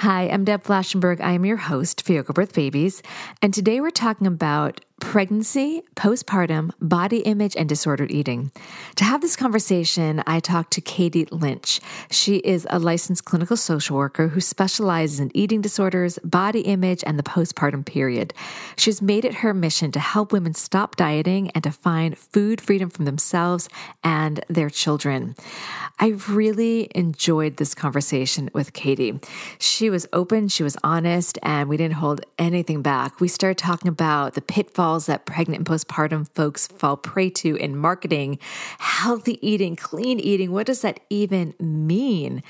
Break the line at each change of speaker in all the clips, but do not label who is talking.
Hi, I'm Deb Flashenberg. I am your host for Yoga Birth Babies, and today we're talking about pregnancy, postpartum, body image, and disordered eating. To have this conversation, I talked to Catie Lynch. She is a licensed clinical social worker who specializes in eating disorders, body image, and the postpartum period. She's made it her mission to help women stop dieting and to find food freedom from themselves and their children. I really enjoyed this conversation with Catie. She was open, she was honest, and we didn't hold anything back. We started talking about the pitfalls pitfalls that pregnant and postpartum folks fall prey to in marketing, healthy eating, clean eating. What does that even mean?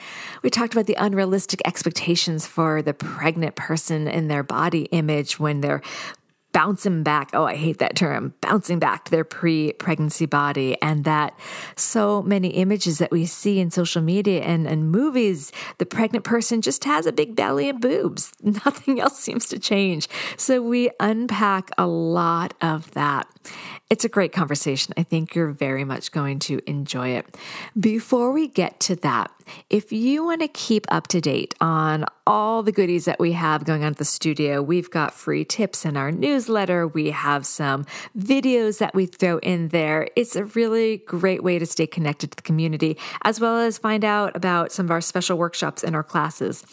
We talked about the unrealistic expectations for the pregnant person in their body image when they're bouncing back. Oh, I hate that term, bouncing back to their pre pregnancy body. And that so many images that we see in social media and, and movies, the pregnant person just has a big belly and boobs. Nothing else seems to change. So we unpack a lot of that. It's a great conversation. I think you're very much going to enjoy it. Before we get to that, if you want to keep up to date on all the goodies that we have going on at the studio, we've got free tips in our newsletter. We have some videos that we throw in there. It's a really great way to stay connected to the community, as well as find out about some of our special workshops and our classes.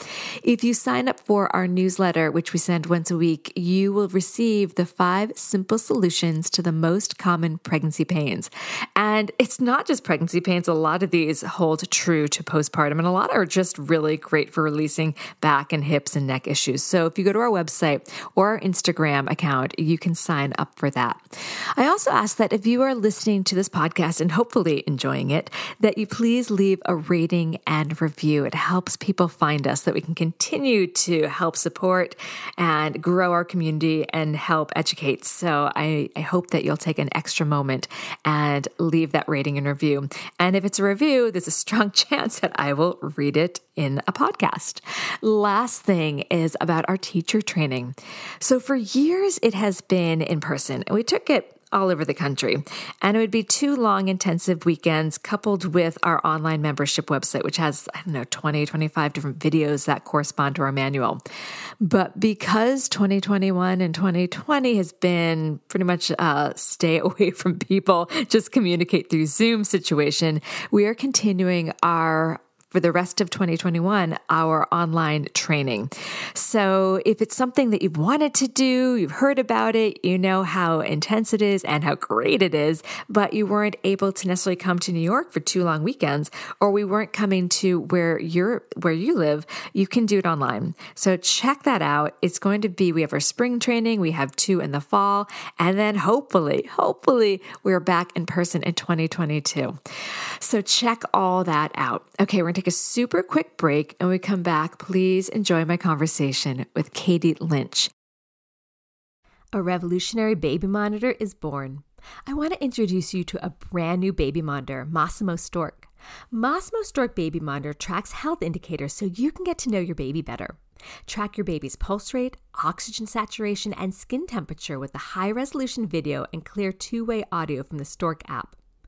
If you sign up for our newsletter, which we send once a week, you will receive the five simple solutions to the most common pregnancy pains. And it's not just pregnancy pains, a lot of these hold true to postpartum, and a lot are just really great for releasing back and hips and neck issues. So if you go to our website or our Instagram account, you can sign up for that. I also ask that if you are listening to this podcast and hopefully enjoying it, that you please leave a rating and review. It helps people find us that we can continue to help support and grow our community and help educate. So I, I hope that you'll take an extra moment and leave that rating and review. And if it's a review, there's a strong chance that I will read it in a podcast. Last thing is about our teacher training. So for years, it has been in person. And we took it all over the country. And it would be two long, intensive weekends coupled with our online membership website, which has, I don't know, 20, 25 different videos that correspond to our manual. But because 2021 and 2020 has been pretty much a stay away from people, just communicate through Zoom situation, we are continuing our for the rest of 2021 our online training. So if it's something that you've wanted to do, you've heard about it, you know how intense it is and how great it is, but you weren't able to necessarily come to New York for two long weekends, or we weren't coming to where you're where you live, you can do it online. So check that out. It's going to be we have our spring training, we have two in the fall, and then hopefully, hopefully we're back in person in 2022. So check all that out. Okay, we're going to take a super quick break and we come back. Please enjoy my conversation with Catie Lynch. A revolutionary baby monitor is born. I want to introduce you to a brand new baby monitor, Masimo Stork. Masimo Stork Baby Monitor tracks health indicators so you can get to know your baby better. Track your baby's pulse rate, oxygen saturation, and skin temperature with a high resolution video and clear two way audio from the Stork app.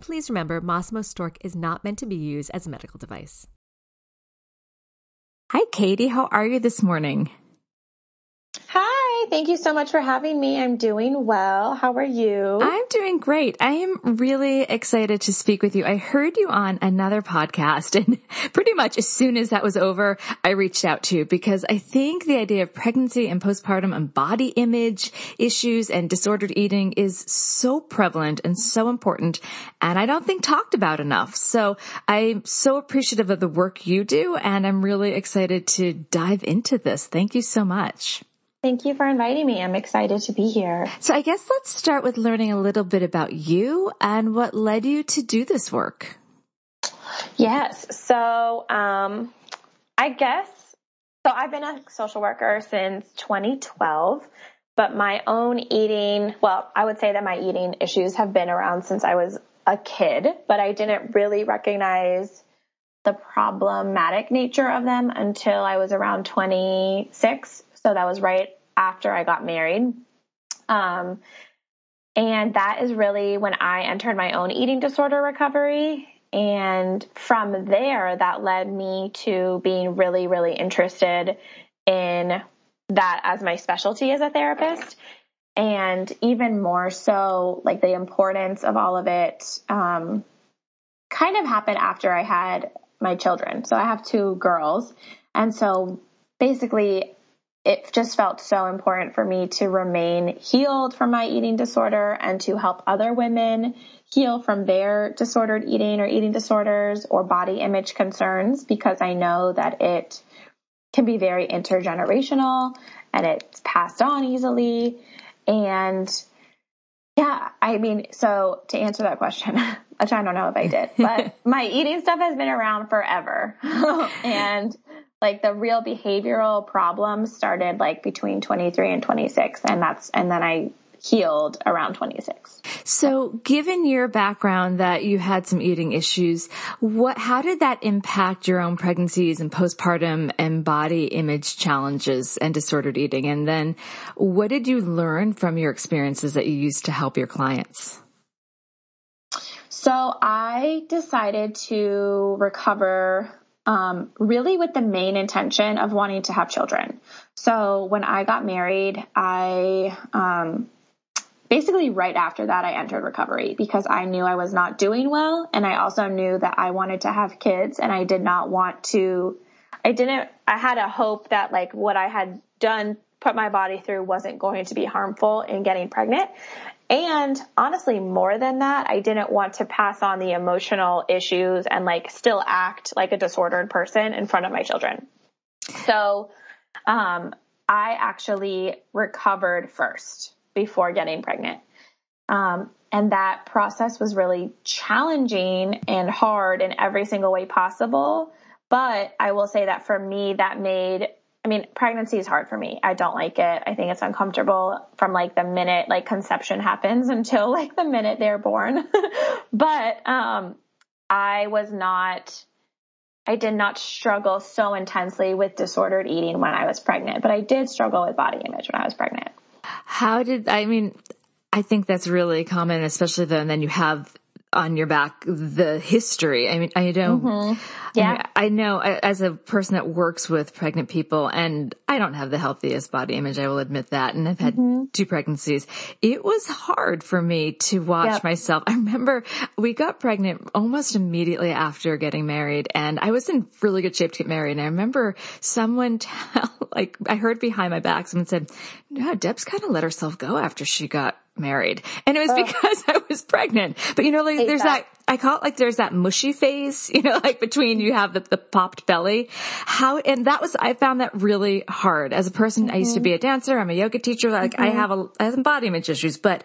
Please remember, Masimo Stork is not meant to be used as a medical device. Hi, Catie. How are you this morning?
Thank you so much for having me. I'm doing well. How are you?
I'm doing great. I am really excited to speak with you. I heard you on another podcast and pretty much as soon as that was over, I reached out to you because I think the idea of pregnancy and postpartum and body image issues and disordered eating is so prevalent and so important. And I don't think talked about enough. So I'm so appreciative of the work you do and I'm really excited to dive into this. Thank you so much.
Thank you for inviting me. I'm excited to be here.
So I guess let's start with learning a little bit about you and what led you to do this work.
Yes. So, um, I guess, so I've been a social worker since 2012, but my own eating, well, I would say that my eating issues have been around since I was a kid, but I didn't really recognize the problematic nature of them until I was around 26 so that was right after I got married. Um, and that is really when I entered my own eating disorder recovery. And from there, that led me to being really, really interested in that as my specialty as a therapist. And even more so, like the importance of all of it um, kind of happened after I had my children. So I have two girls. And so basically, it just felt so important for me to remain healed from my eating disorder and to help other women heal from their disordered eating or eating disorders or body image concerns because I know that it can be very intergenerational and it's passed on easily. And yeah, I mean, so to answer that question, which I don't know if I did, but my eating stuff has been around forever. and like the real behavioral problems started like between 23 and 26 and that's and then I healed around 26.
So given your background that you had some eating issues, what how did that impact your own pregnancies and postpartum and body image challenges and disordered eating? And then what did you learn from your experiences that you used to help your clients?
So I decided to recover um, really with the main intention of wanting to have children. So when I got married, I um, basically right after that I entered recovery because I knew I was not doing well, and I also knew that I wanted to have kids, and I did not want to. I didn't. I had a hope that like what I had done put my body through wasn't going to be harmful in getting pregnant. And honestly, more than that, I didn't want to pass on the emotional issues and like still act like a disordered person in front of my children. So, um, I actually recovered first before getting pregnant. Um, and that process was really challenging and hard in every single way possible. But I will say that for me, that made I mean, pregnancy is hard for me. I don't like it. I think it's uncomfortable from like the minute like conception happens until like the minute they're born. but um I was not I did not struggle so intensely with disordered eating when I was pregnant, but I did struggle with body image when I was pregnant.
How did I mean I think that's really common, especially then then you have on your back the history. I mean, I don't, mm-hmm. yeah, I, mean, I, know as a person that works with pregnant people and I don't have the healthiest body image. I will admit that. And I've had mm-hmm. two pregnancies. It was hard for me to watch yep. myself. I remember we got pregnant almost immediately after getting married and I was in really good shape to get married. And I remember someone tell, like, I heard behind my back, someone said, no, Deb's kind of let herself go after she got married. And it was oh. because I was pregnant. But you know, like there's that. that. I call it like there's that mushy phase, you know, like between you have the, the popped belly. How, and that was, I found that really hard as a person. Mm-hmm. I used to mm-hmm. be a dancer. I'm a yoga teacher. Like mm-hmm. I have a, I have some body image issues, but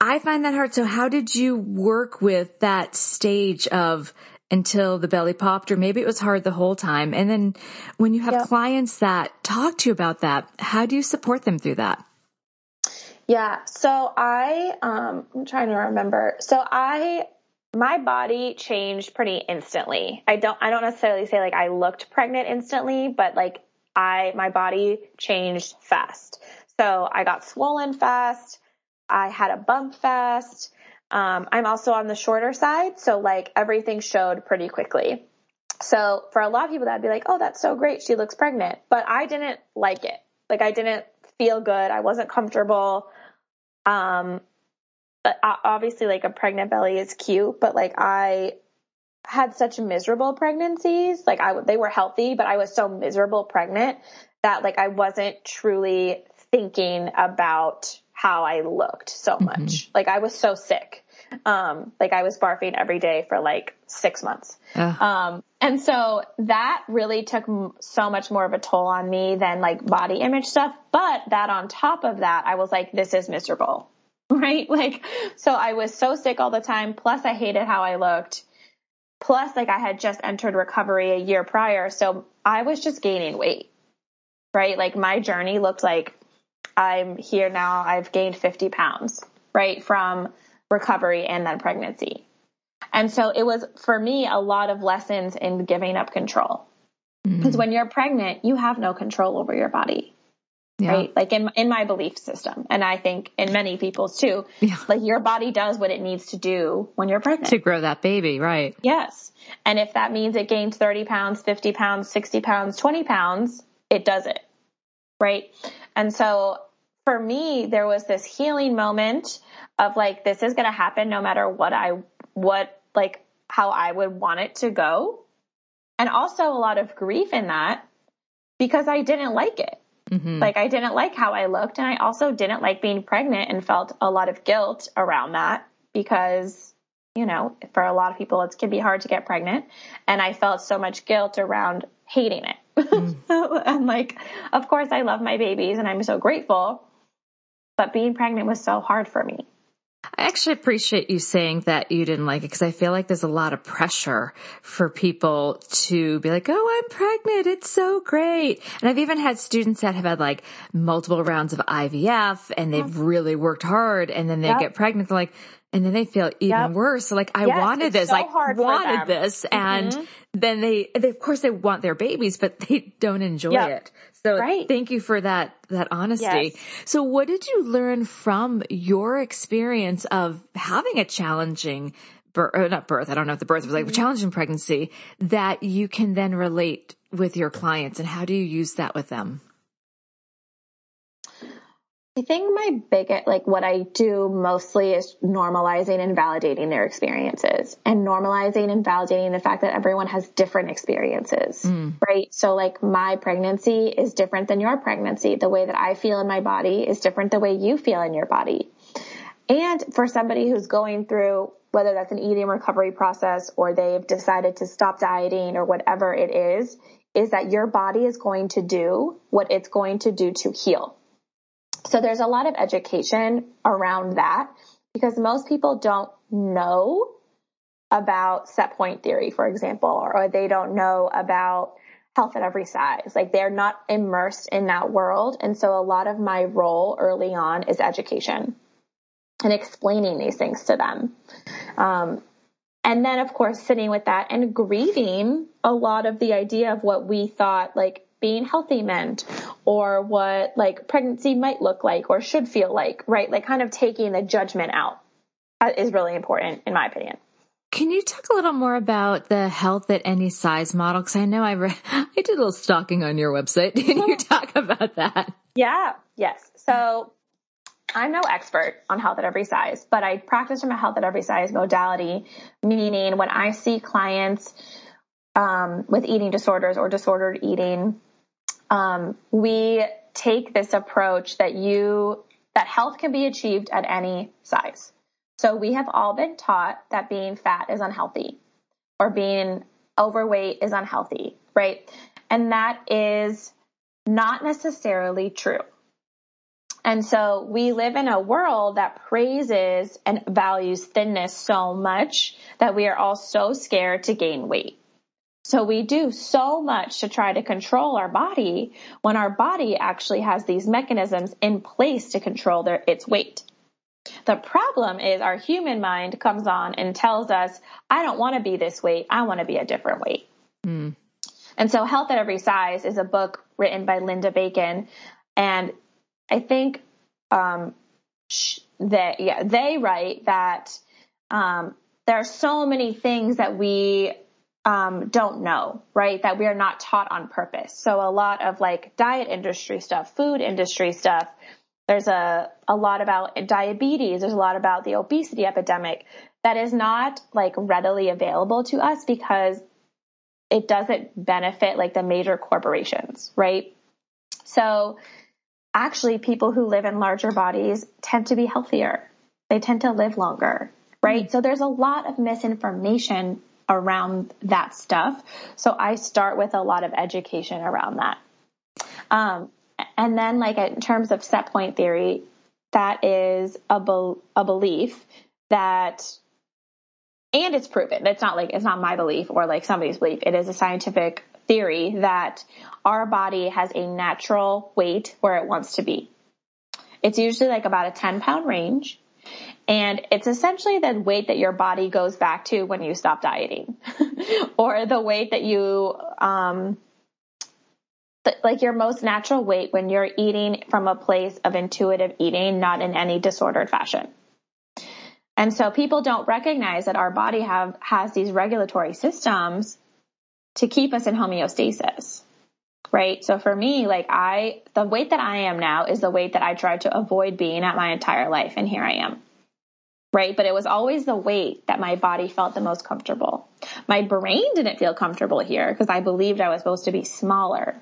I find that hard. So how did you work with that stage of until the belly popped or maybe it was hard the whole time? And then when you have yep. clients that talk to you about that, how do you support them through that?
Yeah. So I, um, I'm trying to remember. So I, my body changed pretty instantly. I don't, I don't necessarily say like I looked pregnant instantly, but like I, my body changed fast. So I got swollen fast. I had a bump fast. Um, I'm also on the shorter side. So like everything showed pretty quickly. So for a lot of people, that'd be like, oh, that's so great. She looks pregnant. But I didn't like it. Like I didn't feel good. I wasn't comfortable. Um, but obviously like a pregnant belly is cute, but like I had such miserable pregnancies. Like I, they were healthy, but I was so miserable pregnant that like I wasn't truly thinking about how I looked so mm-hmm. much. Mm-hmm. Like I was so sick. Um, like I was barfing every day for like six months. Um, and so that really took so much more of a toll on me than like body image stuff. But that on top of that, I was like, this is miserable. Right. Like, so I was so sick all the time. Plus I hated how I looked. Plus like I had just entered recovery a year prior. So I was just gaining weight. Right. Like my journey looked like I'm here now. I've gained 50 pounds, right, from recovery and then pregnancy. And so it was for me a lot of lessons in giving up control. Because mm-hmm. when you're pregnant, you have no control over your body. Yeah. Right? Like in in my belief system and I think in many people's too. Yeah. Like your body does what it needs to do when you're pregnant.
To grow that baby, right.
Yes. And if that means it gains 30 pounds, 50 pounds, 60 pounds, 20 pounds, it does it. Right? And so for me, there was this healing moment of like, this is going to happen no matter what I, what, like, how I would want it to go. And also a lot of grief in that because I didn't like it. Mm-hmm. Like, I didn't like how I looked. And I also didn't like being pregnant and felt a lot of guilt around that because you know, for a lot of people, it can be hard to get pregnant. And I felt so much guilt around hating it. Mm. and like, of course, I love my babies and I'm so grateful but being pregnant was so hard for me.
I actually appreciate you saying that you didn't like it because I feel like there's a lot of pressure for people to be like, Oh, I'm pregnant. It's so great. And I've even had students that have had like multiple rounds of IVF and they've really worked hard and then they yep. get pregnant. They're like, and then they feel even yep. worse. So like, I yes, wanted this, so I wanted this. And mm-hmm. then they, they, of course they want their babies, but they don't enjoy yep. it. So right. thank you for that, that honesty. Yes. So what did you learn from your experience of having a challenging birth, not birth, I don't know if the birth was like mm-hmm. challenging pregnancy that you can then relate with your clients and how do you use that with them?
I think my biggest, like what I do mostly is normalizing and validating their experiences and normalizing and validating the fact that everyone has different experiences, mm. right? So like my pregnancy is different than your pregnancy. The way that I feel in my body is different the way you feel in your body. And for somebody who's going through whether that's an eating recovery process or they've decided to stop dieting or whatever it is, is that your body is going to do what it's going to do to heal so there's a lot of education around that because most people don't know about set point theory, for example, or they don't know about health at every size. Like they're not immersed in that world. And so a lot of my role early on is education and explaining these things to them. Um, and then of course sitting with that and grieving a lot of the idea of what we thought like being healthy meant or what like pregnancy might look like or should feel like, right? Like kind of taking the judgment out is really important in my opinion.
Can you talk a little more about the health at any size model? Because I know I re- I did a little stalking on your website. Can you talk about that?
Yeah. Yes. So I'm no expert on health at every size, but I practice from a health at every size modality, meaning when I see clients um, with eating disorders or disordered eating, um, we take this approach that you that health can be achieved at any size. So we have all been taught that being fat is unhealthy or being overweight is unhealthy, right? And that is not necessarily true. And so we live in a world that praises and values thinness so much that we are all so scared to gain weight. So we do so much to try to control our body when our body actually has these mechanisms in place to control their, its weight. The problem is our human mind comes on and tells us, I don't want to be this weight. I want to be a different weight. Mm. And so Health at Every Size is a book written by Linda Bacon. And I think, um, that, yeah, they write that, um, there are so many things that we um, don't know, right? That we are not taught on purpose. So a lot of like diet industry stuff, food industry stuff. There's a, a lot about diabetes. There's a lot about the obesity epidemic that is not like readily available to us because it doesn't benefit like the major corporations, right? So actually people who live in larger bodies tend to be healthier. They tend to live longer, right? Mm-hmm. So there's a lot of misinformation around that stuff. So I start with a lot of education around that. Um, and then like in terms of set point theory, that is a, be- a belief that, and it's proven. It's not like, it's not my belief or like somebody's belief. It is a scientific theory that our body has a natural weight where it wants to be. It's usually like about a 10 pound range. And it's essentially the weight that your body goes back to when you stop dieting or the weight that you, um, like your most natural weight when you're eating from a place of intuitive eating, not in any disordered fashion. And so people don't recognize that our body have, has these regulatory systems to keep us in homeostasis. Right. So for me, like I, the weight that I am now is the weight that I tried to avoid being at my entire life. And here I am right? But it was always the weight that my body felt the most comfortable. My brain didn't feel comfortable here because I believed I was supposed to be smaller.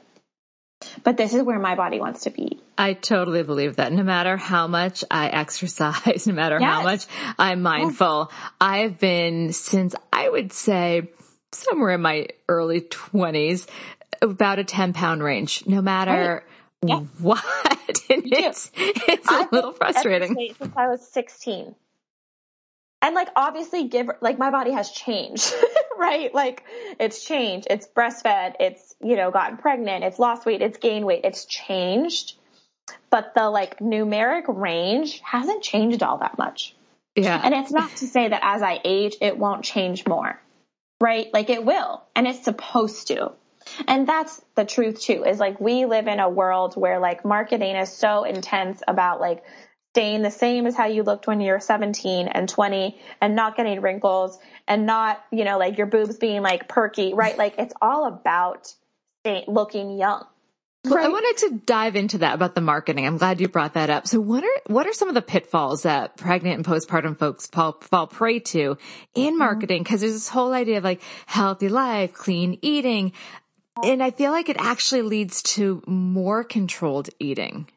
But this is where my body wants to be.
I totally believe that. No matter how much I exercise, no matter yes. how much I'm mindful, yes. I've been since I would say somewhere in my early 20s, about a 10 pound range, no matter right. what. it's, it's a little frustrating.
Since I was 16 and like obviously give like my body has changed right? Like it's changed. It's breastfed. It's you know gotten pregnant. It's lost weight. It's gained weight. It's changed. But the like numeric range hasn't changed all that much.
Yeah.
And it's not to say that as i age it won't change more right? Like it will. And it's supposed to. And that's the truth too is like we live in a world where like marketing is so intense about like staying the same as how you looked when you were 17 and 20 and not getting wrinkles and not, you know, like your boobs being like perky, right? Like it's all about staying, looking young.
Well, right. I wanted to dive into that about the marketing. I'm glad you brought that up. So what are, what are some of the pitfalls that pregnant and postpartum folks fall, fall prey to in mm-hmm. marketing? Cause there's this whole idea of like healthy life, clean eating. And I feel like it actually leads to more controlled eating.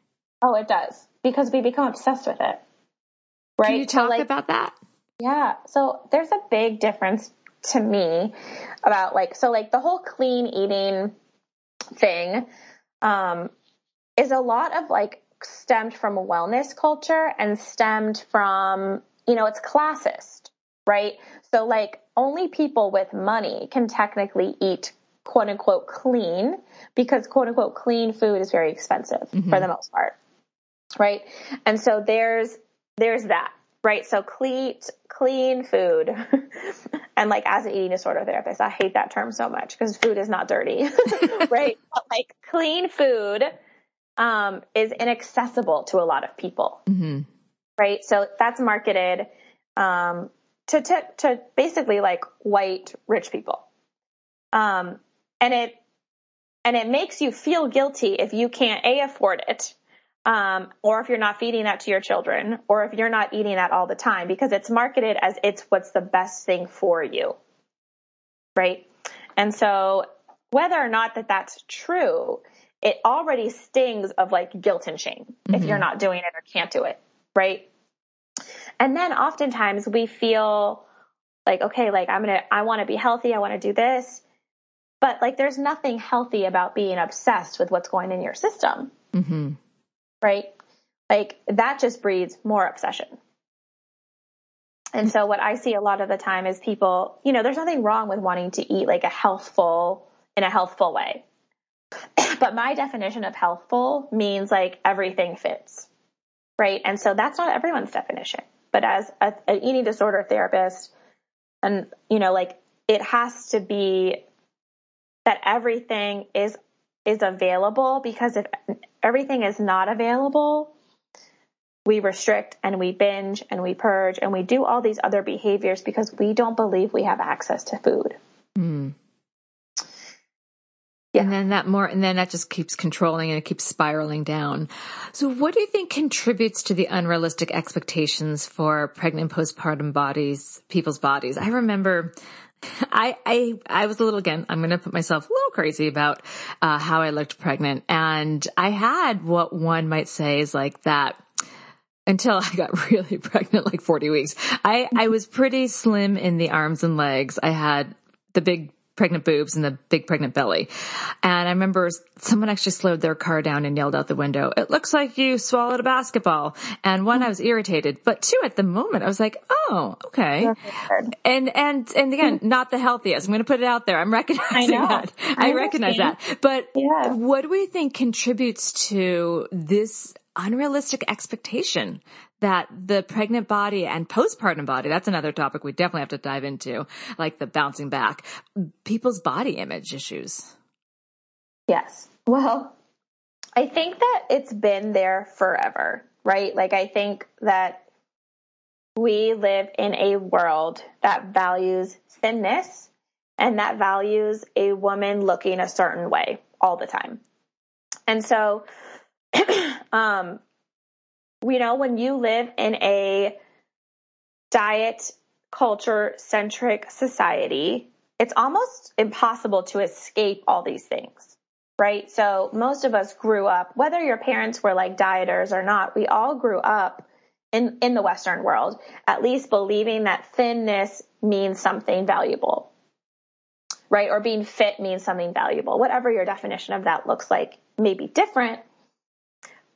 Oh, it does because we become obsessed with it.
Right? Can you talk so like, about that?
Yeah. So there's a big difference to me about like so like the whole clean eating thing um is a lot of like stemmed from a wellness culture and stemmed from you know it's classist right so like only people with money can technically eat quote unquote clean because quote unquote clean food is very expensive mm-hmm. for the most part right? And so there's there's that, right? So clean clean food. and like as an eating disorder therapist, I hate that term so much because food is not dirty, right? But like clean food um, is inaccessible to a lot of people, mm-hmm. right? So that's marketed um, to, to to basically like white rich people, um, and it and it makes you feel guilty if you can't a afford it um, or if you're not feeding that to your children, or if you're not eating that all the time, because it's marketed as it's what's the best thing for you, right? And so, whether or not that that's true, it already stings of like guilt and shame mm-hmm. if you're not doing it or can't do it, right? And then oftentimes we feel like, okay, like I'm gonna, I want to be healthy, I want to do this, but like there's nothing healthy about being obsessed with what's going in your system. Mm-hmm right? like that just breeds more obsession. And so what I see a lot of the time is people, you know, there's nothing wrong with wanting to eat like a healthful in a healthful way. but my definition of healthful means like everything fits. Right? And so that's not everyone's definition. But as a, an eating disorder therapist and you know like it has to be that everything is is available because if everything is not available we restrict and we binge and we purge and we do all these other behaviors because we don't believe we have access to food. Mm.
Yeah. And then that more, and then that just keeps controlling and it keeps spiraling down. So what do you think contributes to the unrealistic expectations for pregnant postpartum bodies, people's bodies? I remember I, I, I was a little, again, I'm going to put myself a little crazy about, uh, how I looked pregnant. And I had what one might say is like that until I got really pregnant, like 40 weeks. I, I was pretty slim in the arms and legs. I had the big pregnant boobs and the big pregnant belly. And I remember someone actually slowed their car down and yelled out the window, it looks like you swallowed a basketball. And one, I was irritated, but two, at the moment, I was like, oh, okay. And, and, and again, not the healthiest. I'm going to put it out there. I'm recognizing I that. I, I recognize that. But yeah. what do we think contributes to this unrealistic expectation that the pregnant body and postpartum body, that's another topic we definitely have to dive into, like the bouncing back, people's body image issues.
Yes. Well, I think that it's been there forever, right? Like, I think that we live in a world that values thinness and that values a woman looking a certain way all the time. And so um, you know, when you live in a diet culture centric society, it's almost impossible to escape all these things, right? So most of us grew up, whether your parents were like dieters or not, we all grew up in, in the Western world, at least believing that thinness means something valuable, right? Or being fit means something valuable. Whatever your definition of that looks like may be different,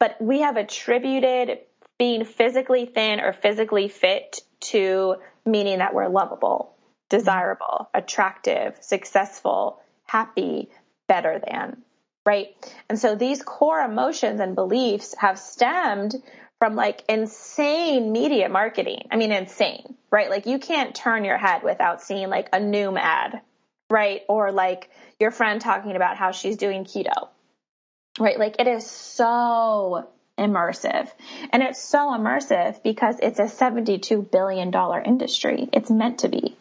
but we have attributed being physically thin or physically fit to meaning that we're lovable, desirable, attractive, successful, happy, better than, right? And so these core emotions and beliefs have stemmed from like insane media marketing. I mean, insane, right? Like you can't turn your head without seeing like a Noom ad, right? Or like your friend talking about how she's doing keto right? Like it is so immersive. And it's so immersive because it's a $72 billion industry. It's meant to be.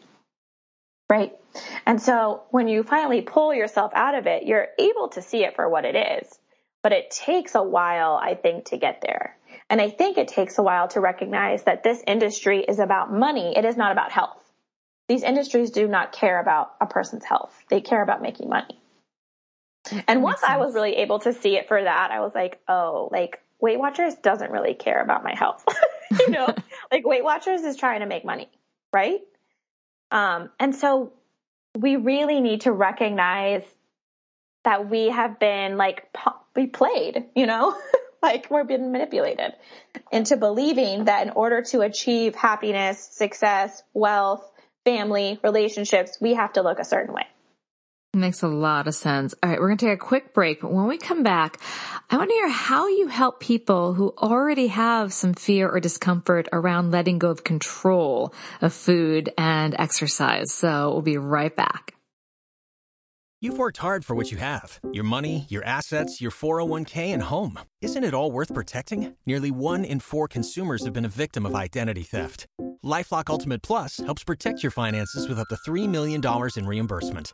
Right? And so when you finally pull yourself out of it, you're able to see it for what it is. But it takes a while, I think, to get there. And I think it takes a while to recognize that this industry is about money. It is not about health. These industries do not care about a person's health. They care about making money. And once I was really able to see it for that, I was like, oh, like Weight Watchers doesn't really care about my health. you know, like Weight Watchers is trying to make money, right? Um, and so we really need to recognize that we have been like, we played, you know, like we're being manipulated into believing that in order to achieve happiness, success, wealth, family, relationships, we have to look a certain way.
Makes a lot of sense. All right, we're going to take a quick break, but when we come back, I want to hear how you help people who already have some fear or discomfort around letting go of control of food and exercise. So we'll be right back.
You've worked hard for what you have your money, your assets, your 401k, and home. Isn't it all worth protecting? Nearly one in four consumers have been a victim of identity theft. LifeLock Ultimate Plus helps protect your finances with up to $3 million in reimbursement.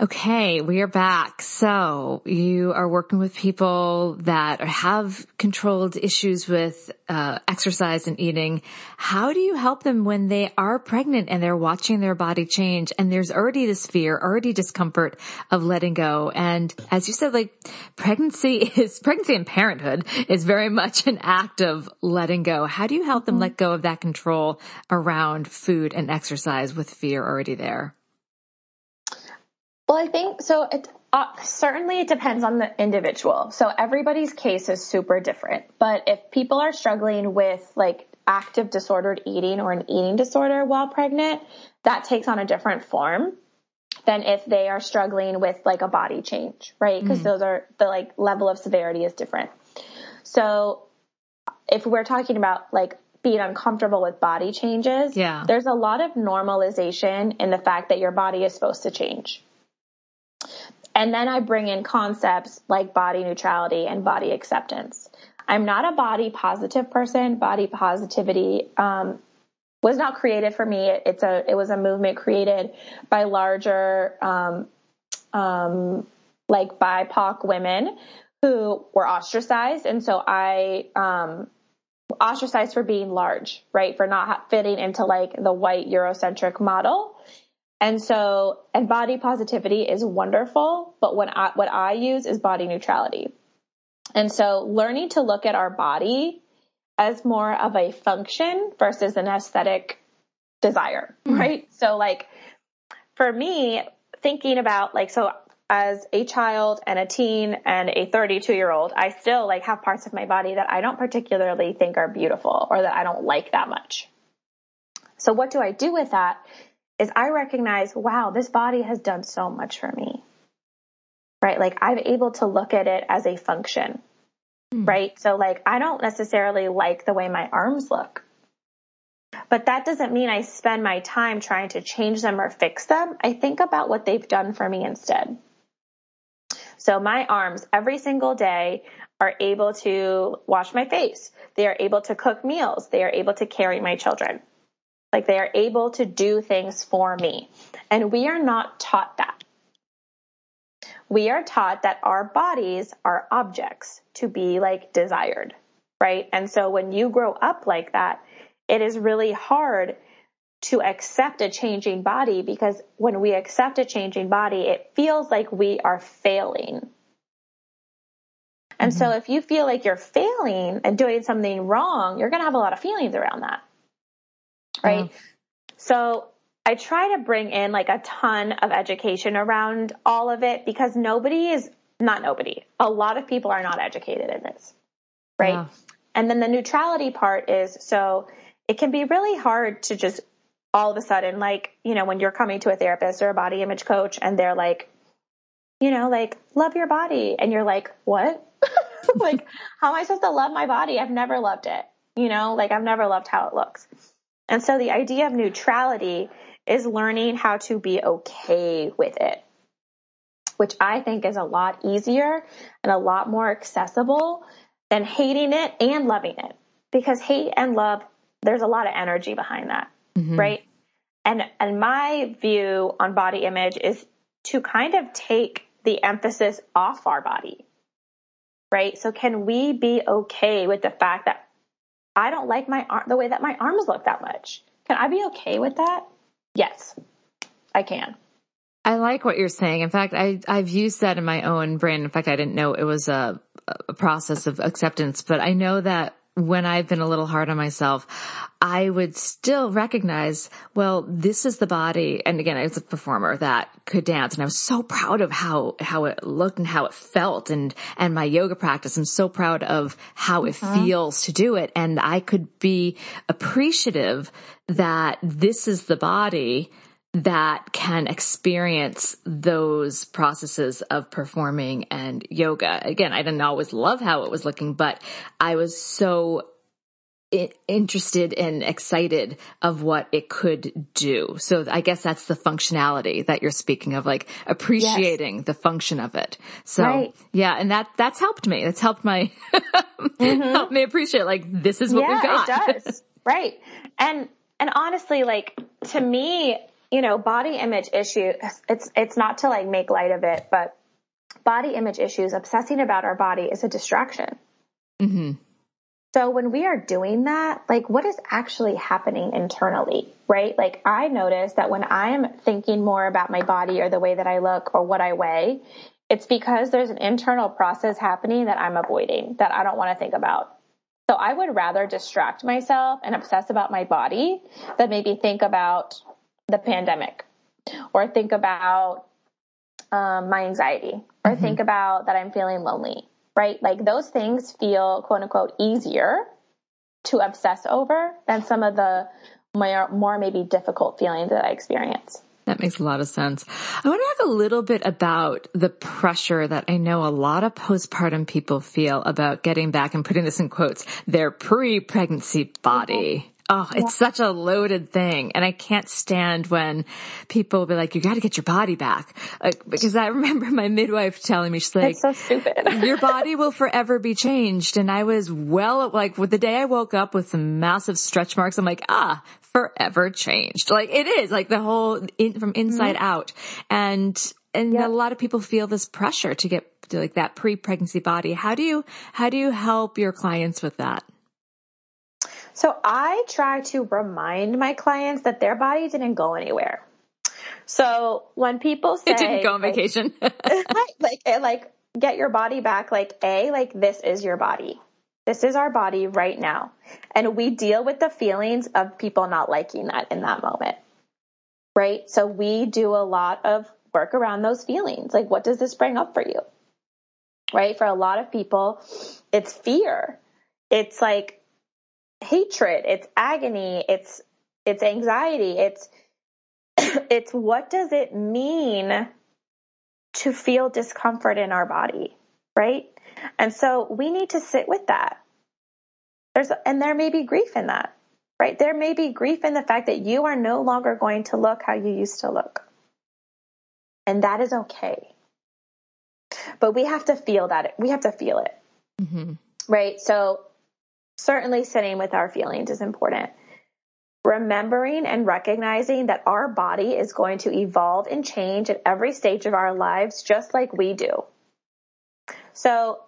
Okay, we are back. So you are working with people that have controlled issues with uh, exercise and eating. How do you help them when they are pregnant and they're watching their body change and there's already this fear, already discomfort of letting go? And as you said, like pregnancy is pregnancy and parenthood is very much an act of letting go. How do you help them let go of that control around food and exercise with fear already there?
Well, I think so. It uh, certainly it depends on the individual. So everybody's case is super different. But if people are struggling with like active disordered eating or an eating disorder while pregnant, that takes on a different form than if they are struggling with like a body change, right? Because mm those are the like level of severity is different. So if we're talking about like being uncomfortable with body changes,
yeah.
there's a lot of normalization in the fact that your body is supposed to change. And then I bring in concepts like body neutrality and body acceptance. I'm not a body positive person. Body positivity um, was not created for me. It's a it was a movement created by larger um, um, like BIPOC women who were ostracized, and so I um, ostracized for being large, right? For not fitting into like the white Eurocentric model. And so, and body positivity is wonderful, but when I, what I use is body neutrality. And so learning to look at our body as more of a function versus an aesthetic desire, mm-hmm. right? So like for me, thinking about like, so as a child and a teen and a 32 year old, I still like have parts of my body that I don't particularly think are beautiful or that I don't like that much. So what do I do with that? Is I recognize, wow, this body has done so much for me. Right? Like I'm able to look at it as a function. Mm. Right? So like I don't necessarily like the way my arms look. But that doesn't mean I spend my time trying to change them or fix them. I think about what they've done for me instead. So my arms every single day are able to wash my face. They are able to cook meals. They are able to carry my children. Like they are able to do things for me. And we are not taught that. We are taught that our bodies are objects to be like desired, right? And so when you grow up like that, it is really hard to accept a changing body because when we accept a changing body, it feels like we are failing. And mm-hmm. so if you feel like you're failing and doing something wrong, you're going to have a lot of feelings around that right? So I try to bring in like a ton of education around all of it because nobody is not nobody. A lot of people are not educated in this, right? Yeah. And then the neutrality part is so it can be really hard to just all of a sudden, like, you know, when you're coming to a therapist or a body image coach and they're like, you know, like, love your body. And you're like, what? like, how am I supposed to love my body? I've never loved it. You know, like, I've never loved how it looks. And so the idea of neutrality is learning how to be okay with it, which I think is a lot easier and a lot more accessible than hating it and loving it. Because hate and love, there's a lot of energy behind that, mm-hmm. right? And and my view on body image is to kind of take the emphasis off our body. Right? So can we be okay with the fact that I don't like my the way that my arms look that much. Can I be okay with that? Yes, I can.
I like what you're saying. In fact, I, I've used that in my own brand. In fact, I didn't know it was a, a process of acceptance, but I know that when I've been a little hard on myself, I would still recognize, well, this is the body. And again, I was a performer that could dance and I was so proud of how, how it looked and how it felt and, and my yoga practice. I'm so proud of how it uh-huh. feels to do it. And I could be appreciative that this is the body that can experience those processes of performing and yoga. Again, I didn't always love how it was looking, but I was so interested and excited of what it could do. So I guess that's the functionality that you're speaking of, like appreciating yes. the function of it. So right. yeah, and that that's helped me. That's helped my mm-hmm. helped me appreciate like this is what
yeah,
we've got.
It does. right. And and honestly, like to me, you know, body image issue it's it's not to like make light of it, but body image issues, obsessing about our body is a distraction. Mm-hmm. So when we are doing that, like what is actually happening internally, right? Like I notice that when I am thinking more about my body or the way that I look or what I weigh, it's because there's an internal process happening that I'm avoiding that I don't want to think about. So I would rather distract myself and obsess about my body than maybe think about the pandemic or think about um, my anxiety or mm-hmm. think about that I'm feeling lonely right? Like those things feel quote unquote easier to obsess over than some of the more, more maybe difficult feelings that I experience.
That makes a lot of sense. I want to talk a little bit about the pressure that I know a lot of postpartum people feel about getting back and putting this in quotes, their pre-pregnancy body. Oh, it's yeah. such a loaded thing. And I can't stand when people will be like, you got to get your body back. Like, because I remember my midwife telling me, she's like,
That's so stupid.
your body will forever be changed. And I was well, like with the day I woke up with some massive stretch marks, I'm like, ah, forever changed. Like it is like the whole in, from inside mm-hmm. out. And, and a lot of people feel this pressure to get to like that pre-pregnancy body. How do you, how do you help your clients with that?
So I try to remind my clients that their body didn't go anywhere. So when people say
it didn't go on like, vacation,
like eh, like get your body back, like a like this is your body. This is our body right now, and we deal with the feelings of people not liking that in that moment, right? So we do a lot of work around those feelings. Like, what does this bring up for you? Right? For a lot of people, it's fear. It's like hatred, it's agony, it's it's anxiety, it's it's what does it mean to feel discomfort in our body, right? And so we need to sit with that. There's and there may be grief in that. Right? There may be grief in the fact that you are no longer going to look how you used to look. And that is okay. But we have to feel that. We have to feel it. Mm-hmm. Right? So certainly sitting with our feelings is important. Remembering and recognizing that our body is going to evolve and change at every stage of our lives, just like we do. So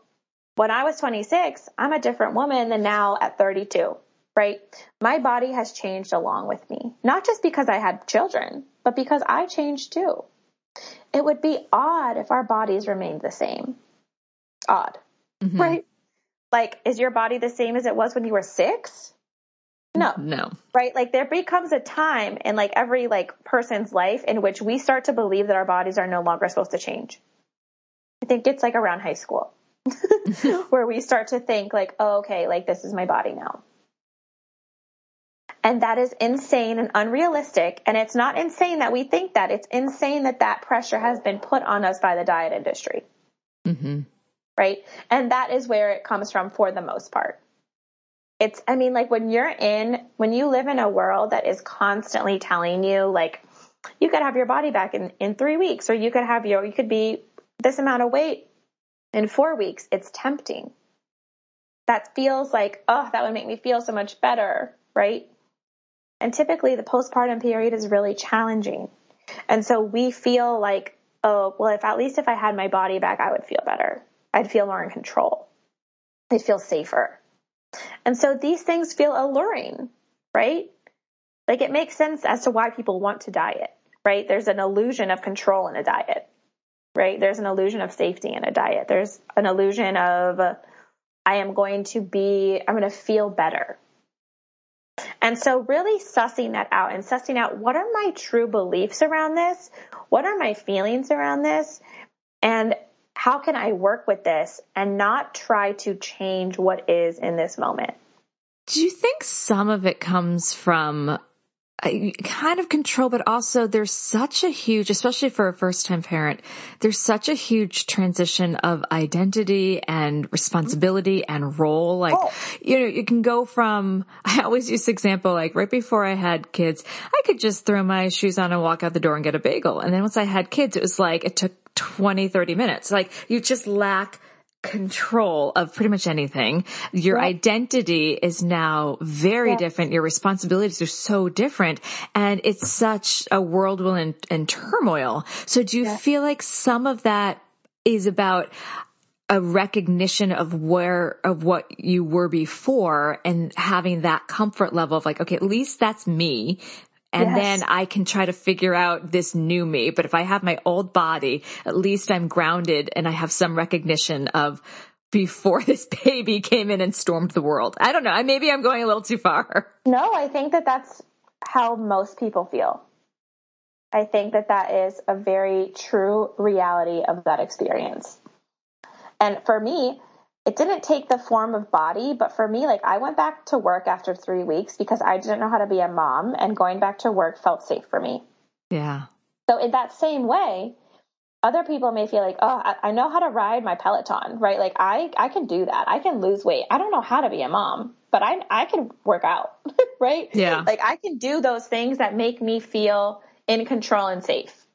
when I was 26, I'm a different woman than now at 32, right? My body has changed along with me, not just because I had children, but because I changed too. It would be odd if our bodies remained the same. Odd, mm-hmm. right? Like, is your body the same as it was when you were six? No.
No.
Right? Like there becomes a time in like every like person's life in which we start to believe that our bodies are no longer supposed to change. I think it's like around high school where we start to think like, oh, okay, like this is my body now. And that is insane and unrealistic. And it's not insane that we think that. It's insane that that pressure has been put on us by the diet industry. Mm-hmm right? And that is where it comes from for the most part. It's, I mean, like when you're in, when you live in a world that is constantly telling you, like, you could have your body back in, in three weeks, or you could have your, you could be this amount of weight in four weeks. It's tempting. That feels like, oh, that would make me feel so much better, right? And typically the postpartum period is really challenging. And so we feel like, oh, well, if at least if I had my body back, I would feel better. I'd feel more in control. I'd feel safer. And so these things feel alluring, right? Like it makes sense as to why people want to diet, right? There's an illusion of control in a diet, right? There's an illusion of safety in a diet. There's an illusion of I am going to be, I'm going to feel better. And so really sussing that out and sussing out what are my true beliefs around this? What are my feelings around this? And how can I work with this and not try to change what is in this moment?
Do you think some of it comes from uh, kind of control, but also there's such a huge, especially for a first time parent, there's such a huge transition of identity and responsibility and role. Like, oh. you know, you can go from, I always use example, like right before I had kids, I could just throw my shoes on and walk out the door and get a bagel. And then once I had kids, it was like, it took 20, 30 minutes. Like you just lack control of pretty much anything. Your right. identity is now very different. Your responsibilities are so different and it's such a whirlwind and, turmoil. So do you feel like some of that is about a recognition of where, of what you were before and having that comfort level of like, okay, at least that's me. And yes. then I can try to figure out this new me. But if I have my old body, at least I'm grounded and I have some recognition of before this baby came in and stormed the world. I don't know. Maybe I'm going a little too far.
No, I think that that's how most people feel. I think that that is a very true reality of that experience. And for me, it didn't take the form of body, but for me, like I went back to work after three weeks because I didn't know how to be a mom and going back to work felt safe for me.
Yeah.
So in that same way, other people may feel like, oh, I, I know how to ride my Peloton, right? Like I, I can do that. I can lose weight. I don't know how to be a mom, but I, I can work out, right?
Yeah.
Like I can do those things that make me feel in control and safe.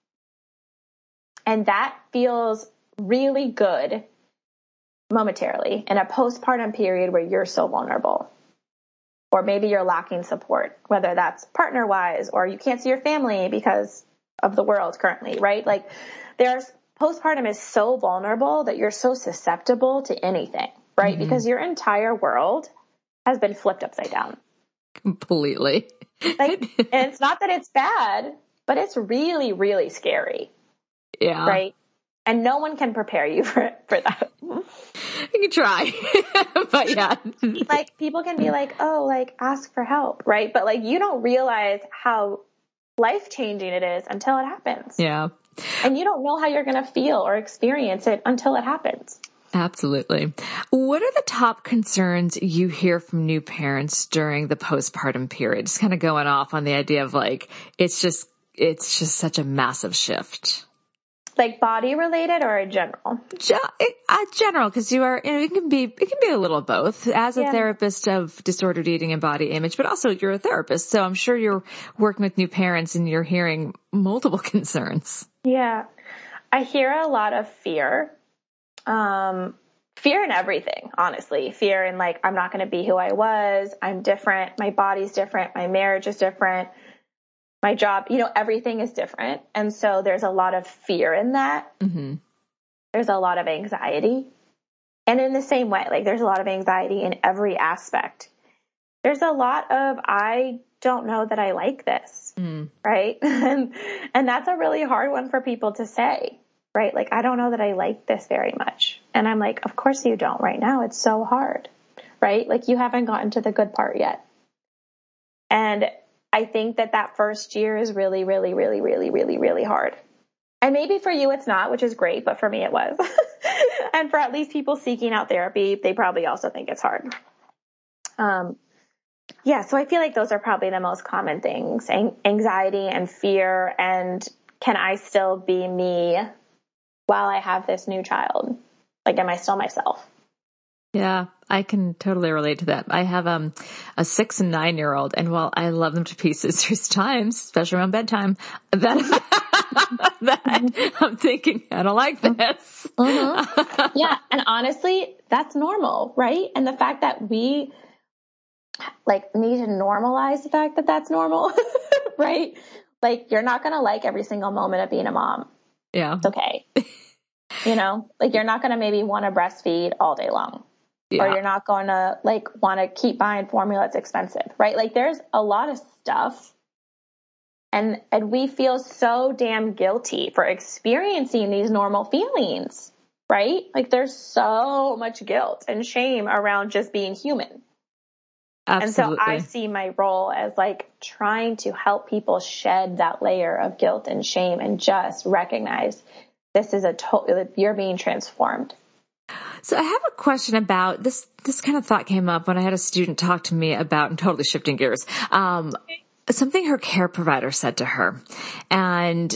And that feels really good momentarily in a postpartum period where you're so vulnerable. Or maybe you're lacking support, whether that's partner wise or you can't see your family because of the world currently, right? Like there's postpartum is so vulnerable that you're so susceptible to anything, right? Mm-hmm. Because your entire world has been flipped upside down.
Completely.
like, and it's not that it's bad, but it's really, really scary.
Yeah.
Right. And no one can prepare you for, for that.
You can try, but yeah.
like people can be like, oh, like ask for help, right? But like you don't realize how life changing it is until it happens.
Yeah.
And you don't know how you're going to feel or experience it until it happens.
Absolutely. What are the top concerns you hear from new parents during the postpartum period? Just kind of going off on the idea of like, it's just, it's just such a massive shift
like body related or a general?
Uh, general, because you are, you know, it can be, it can be a little both as a yeah. therapist of disordered eating and body image, but also you're a therapist. So I'm sure you're working with new parents and you're hearing multiple concerns.
Yeah. I hear a lot of fear. Um, fear in everything, honestly. Fear in like, I'm not going to be who I was. I'm different. My body's different. My marriage is different my job, you know, everything is different. And so there's a lot of fear in that. Mm-hmm. There's a lot of anxiety. And in the same way, like there's a lot of anxiety in every aspect. There's a lot of, I don't know that I like this. Mm. Right. and, and that's a really hard one for people to say. Right. Like, I don't know that I like this very much. And I'm like, of course you don't right now. It's so hard. Right. Like you haven't gotten to the good part yet. And I think that that first year is really, really, really, really, really, really hard. And maybe for you it's not, which is great, but for me it was. and for at least people seeking out therapy, they probably also think it's hard. Um, yeah, so I feel like those are probably the most common things anxiety and fear. And can I still be me while I have this new child? Like, am I still myself?
Yeah, I can totally relate to that. I have um, a six and nine year old, and while I love them to pieces, there's times, especially around bedtime, that, that I'm thinking, I don't like this.
Mm-hmm. Yeah, and honestly, that's normal, right? And the fact that we like need to normalize the fact that that's normal, right? Like you're not going to like every single moment of being a mom.
Yeah.
It's okay. you know, like you're not going to maybe want to breastfeed all day long yeah. or you're not going to like want to keep buying formula it's expensive right like there's a lot of stuff and and we feel so damn guilty for experiencing these normal feelings right like there's so much guilt and shame around just being human
Absolutely.
And so I see my role as like trying to help people shed that layer of guilt and shame and just recognize this is a total, you're being transformed.
So I have a question about this. This kind of thought came up when I had a student talk to me about, and totally shifting gears, um, something her care provider said to her. And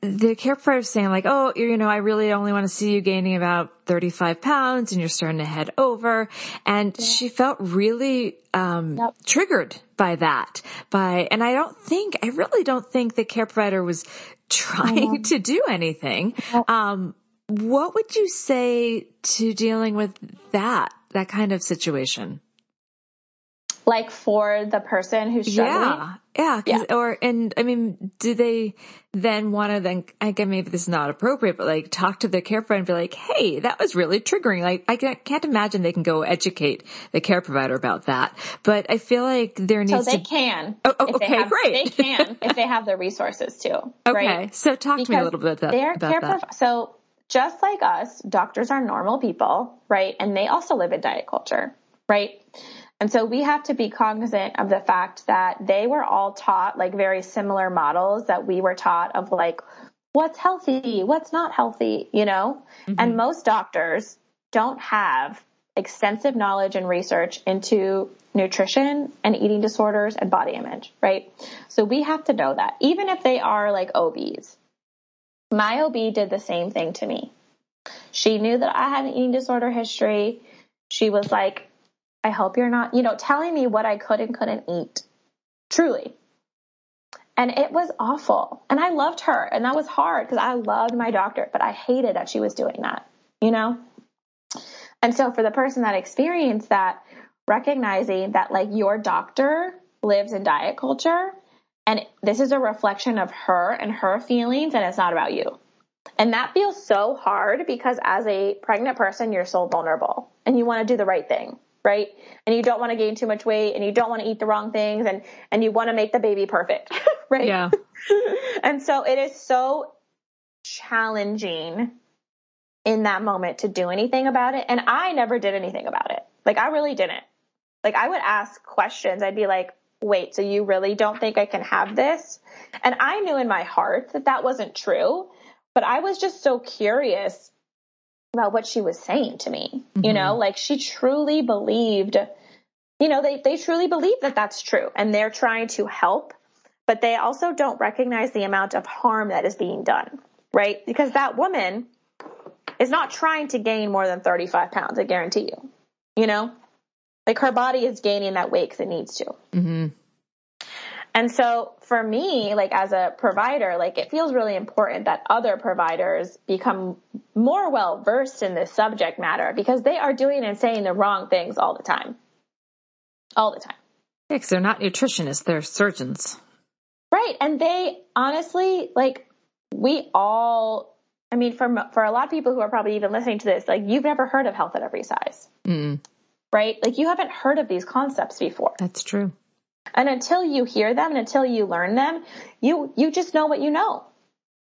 the care provider was saying like, oh, you know, I really only want to see you gaining about 35 pounds and you're starting to head over. And yeah. she felt really, um, yep. triggered by that. By, and I don't think, I really don't think the care provider was trying to do anything. Um, what would you say to dealing with that, that kind of situation?
like for the person who's
struggling. Yeah. Yeah. yeah. Or, and I mean, do they then want to then, again, maybe this is not appropriate, but like talk to their care provider and be like, Hey, that was really triggering. Like I can't imagine they can go educate the care provider about that, but I feel like there needs
so they
to...
can.
Oh, oh okay,
have,
great.
They can if they have the resources too.
Okay.
Right?
So talk because to me a little bit about,
their
about
care
that.
So just like us, doctors are normal people, right? And they also live in diet culture, right? And so we have to be cognizant of the fact that they were all taught like very similar models that we were taught of like what's healthy, what's not healthy, you know? Mm-hmm. And most doctors don't have extensive knowledge and research into nutrition and eating disorders and body image, right? So we have to know that even if they are like OBs. My OB did the same thing to me. She knew that I had an eating disorder history. She was like, I hope you're not, you know, telling me what I could and couldn't eat. Truly. And it was awful. And I loved her. And that was hard because I loved my doctor, but I hated that she was doing that, you know? And so for the person that experienced that, recognizing that like your doctor lives in diet culture and this is a reflection of her and her feelings and it's not about you. And that feels so hard because as a pregnant person, you're so vulnerable and you want to do the right thing right? And you don't want to gain too much weight and you don't want to eat the wrong things and, and you want to make the baby perfect, right?
Yeah.
and so it is so challenging in that moment to do anything about it. And I never did anything about it. Like I really didn't. Like I would ask questions. I'd be like, wait, so you really don't think I can have this? And I knew in my heart that that wasn't true, but I was just so curious about what she was saying to me. Mm-hmm. You know, like she truly believed, you know, they, they truly believe that that's true and they're trying to help, but they also don't recognize the amount of harm that is being done, right? Because that woman is not trying to gain more than 35 pounds, I guarantee you. You know, like her body is gaining that weight because it needs to.
Mm-hmm.
And so for me, like as a provider, like it feels really important that other providers become more well versed in this subject matter because they are doing and saying the wrong things all the time. All the time.
Yeah, because they're not nutritionists, they're surgeons.
Right. And they honestly, like, we all, I mean, for, for a lot of people who are probably even listening to this, like, you've never heard of health at every size.
Mm.
Right? Like, you haven't heard of these concepts before.
That's true.
And until you hear them and until you learn them, you, you just know what you know.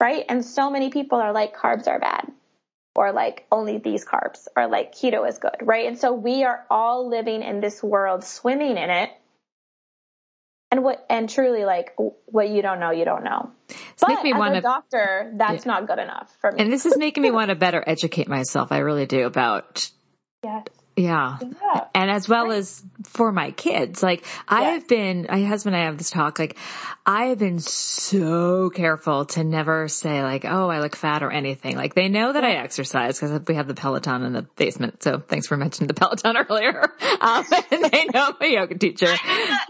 Right. And so many people are like, carbs are bad or like only these carbs or like keto is good. Right. And so we are all living in this world, swimming in it. And what, and truly like what you don't know, you don't know. It's but me as wanna, a doctor, that's yeah. not good enough for me.
And this is making me want to better educate myself. I really do about
yes.
Yeah. yeah. And as well right. as for my kids. Like I have been, my husband and I have this talk, like I have been so careful to never say like, oh, I look fat or anything. Like they know that I exercise because we have the Peloton in the basement. So thanks for mentioning the Peloton earlier. Um, and they know I'm a yoga teacher.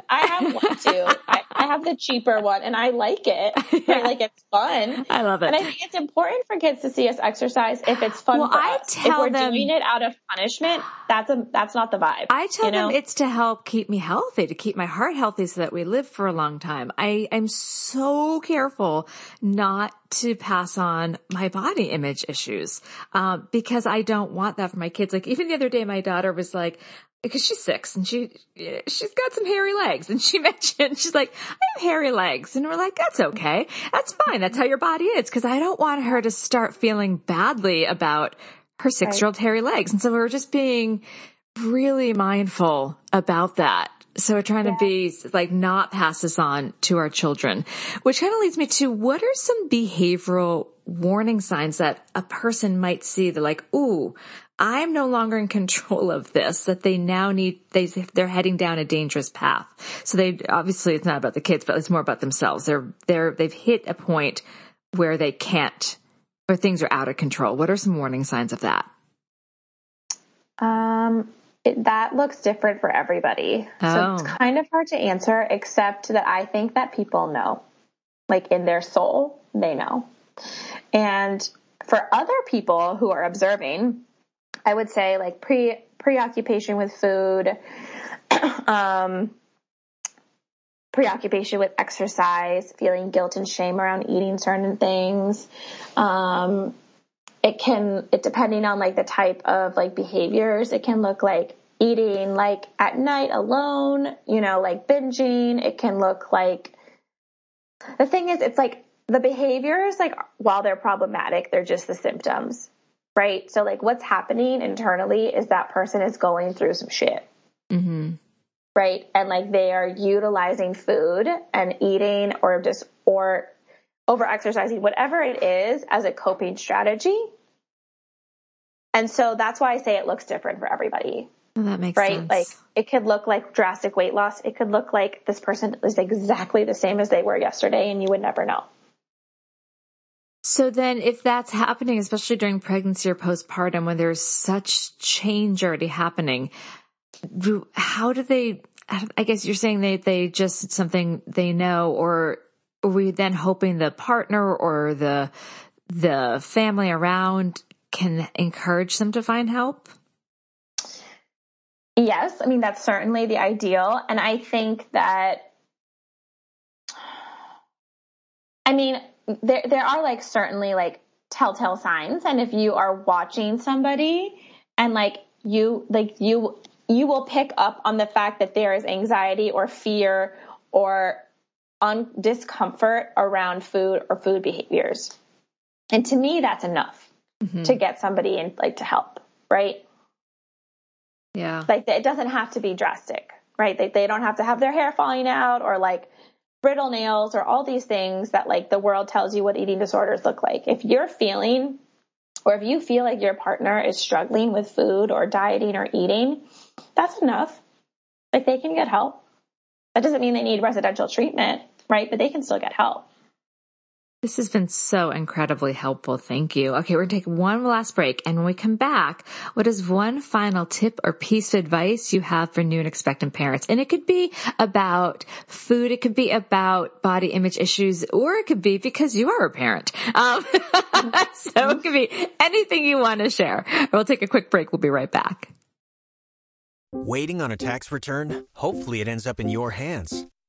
I have one too. I, I, have the cheaper one and I like it. Yeah. Like it's fun.
I love it.
And I think it's important for kids to see us exercise if it's fun well, for I us. Tell if we're them, doing it out of punishment, that's a that's not the vibe.
I tell you know? them it's to help keep me healthy, to keep my heart healthy so that we live for a long time. I am so careful not to pass on my body image issues, um, because I don't want that for my kids. Like even the other day, my daughter was like, because she's six and she she's got some hairy legs and she mentioned she's like I have hairy legs and we're like that's okay that's fine that's how your body is because I don't want her to start feeling badly about her six year old hairy legs and so we were just being really mindful about that. So we're trying yeah. to be like not pass this on to our children, which kind of leads me to what are some behavioral warning signs that a person might see? They're like, ooh, I'm no longer in control of this, that they now need, they, they're heading down a dangerous path. So they, obviously it's not about the kids, but it's more about themselves. They're, they're, they've hit a point where they can't, where things are out of control. What are some warning signs of that?
Um, it, that looks different for everybody. Oh. So it's oh. kind of hard to answer, except that I think that people know, like in their soul, they know. And for other people who are observing, I would say like pre preoccupation with food, um, preoccupation with exercise, feeling guilt and shame around eating certain things. Um, it can, it depending on like the type of like behaviors, it can look like eating like at night alone, you know, like binging. It can look like the thing is, it's like the behaviors, like while they're problematic, they're just the symptoms right? So like what's happening internally is that person is going through some shit. Mm-hmm. Right. And like they are utilizing food and eating or just, or over exercising, whatever it is as a coping strategy. And so that's why I say it looks different for everybody.
Well, that makes
right?
sense.
Like it could look like drastic weight loss. It could look like this person is exactly the same as they were yesterday and you would never know.
So then if that's happening, especially during pregnancy or postpartum when there's such change already happening, how do they, I guess you're saying they, they just something they know or are we then hoping the partner or the, the family around can encourage them to find help?
Yes. I mean, that's certainly the ideal. And I think that, I mean, there there are like certainly like telltale signs. And if you are watching somebody and like you like you you will pick up on the fact that there is anxiety or fear or un- discomfort around food or food behaviors. And to me that's enough mm-hmm. to get somebody in like to help right?
Yeah.
Like it doesn't have to be drastic right? They, they don't have to have their hair falling out or like brittle nails or all these things that like the world tells you what eating disorders look like. If you're feeling or if you feel like your partner is struggling with food or dieting or eating, that's enough. Like they can get help. That doesn't mean they need residential treatment, right? But they can still get help.
This has been so incredibly helpful. Thank you. Okay, we're going to take one last break. And when we come back, what is one final tip or piece of advice you have for new and expectant parents? And it could be about food. It could be about body image issues, or it could be because you are a parent. Um, so it could be anything you want to share. We'll take a quick break. We'll be right back.
Waiting on a tax return? Hopefully it ends up in your hands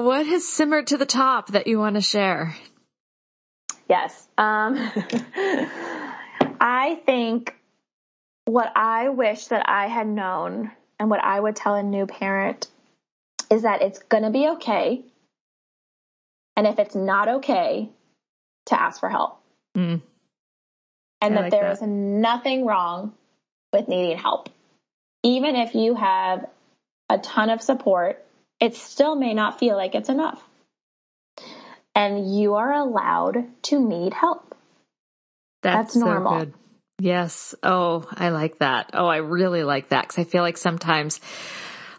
what has simmered to the top that you want to share?
Yes. Um, I think what I wish that I had known and what I would tell a new parent is that it's going to be okay. And if it's not okay, to ask for help. Mm. And I that like there that. is nothing wrong with needing help. Even if you have a ton of support, it still may not feel like it's enough. And you are allowed to need help. That's, That's normal. So
yes. Oh, I like that. Oh, I really like that because I feel like sometimes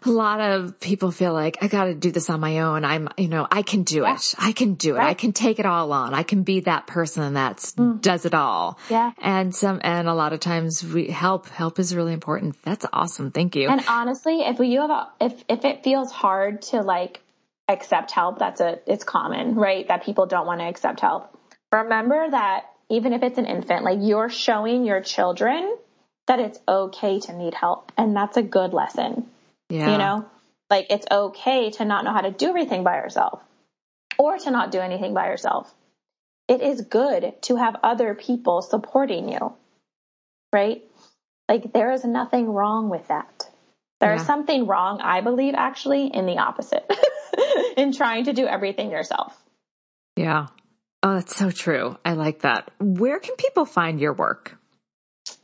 a lot of people feel like I got to do this on my own. I'm, you know, I can do yeah. it. I can do it. Right. I can take it all on. I can be that person that mm. does it all.
Yeah.
And some, and a lot of times we help, help is really important. That's awesome. Thank you.
And honestly, if you have a, if, if it feels hard to like accept help, that's a, it's common, right? That people don't want to accept help. Remember that even if it's an infant, like you're showing your children that it's okay to need help. And that's a good lesson.
Yeah.
You know, like it's okay to not know how to do everything by yourself or to not do anything by yourself. It is good to have other people supporting you, right? like there is nothing wrong with that. There's
Yeah.
something wrong, I believe, actually, in the opposite, in trying to do everything yourself.
Yeah. Oh, that's so true. I like that. Where can people find your work?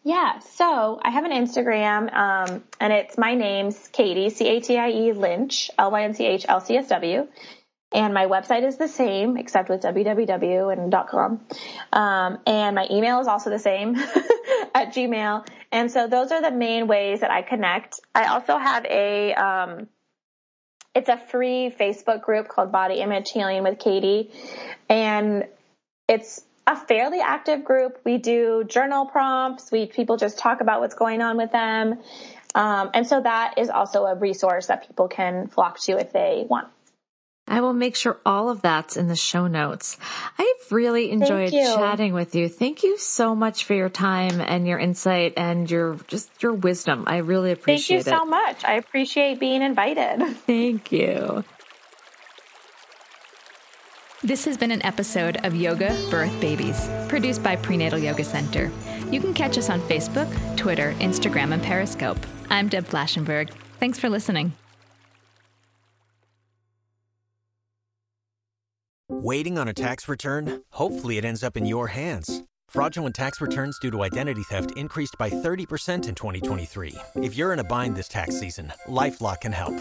Yeah, so I have an Instagram, um, and it's my name's Catie, C A T I E Lynch, L Y N C H L C S W. And my website is the same, except with www and .com. Um, and my email is also the same at Gmail. And so those are the main ways that I connect. I also have a, um, it's a free Facebook group called Body Image Healing with Catie. And it's a fairly active group. We do journal prompts. We people just talk about what's going on with them. Um, and so that is also a resource that people can flock to if they want.
I will make sure all of that's in the show notes. I've really enjoyed chatting with you. Thank you so much for your time and your insight and your just your wisdom. I really appreciate it.
Thank you
appreciate
so much. I appreciate being invited.
Thank you.
This has been an episode of Yoga Birth Babies, produced by Prenatal Yoga Center. You can catch us on Facebook, Twitter, Instagram, and Periscope. I'm Deb Flashenberg. Thanks for listening.
Waiting on a tax return? Hopefully, it ends up in your hands. Fraudulent tax returns due to identity theft increased by 30% in 2023. If you're in a bind this tax season, LifeLock can help.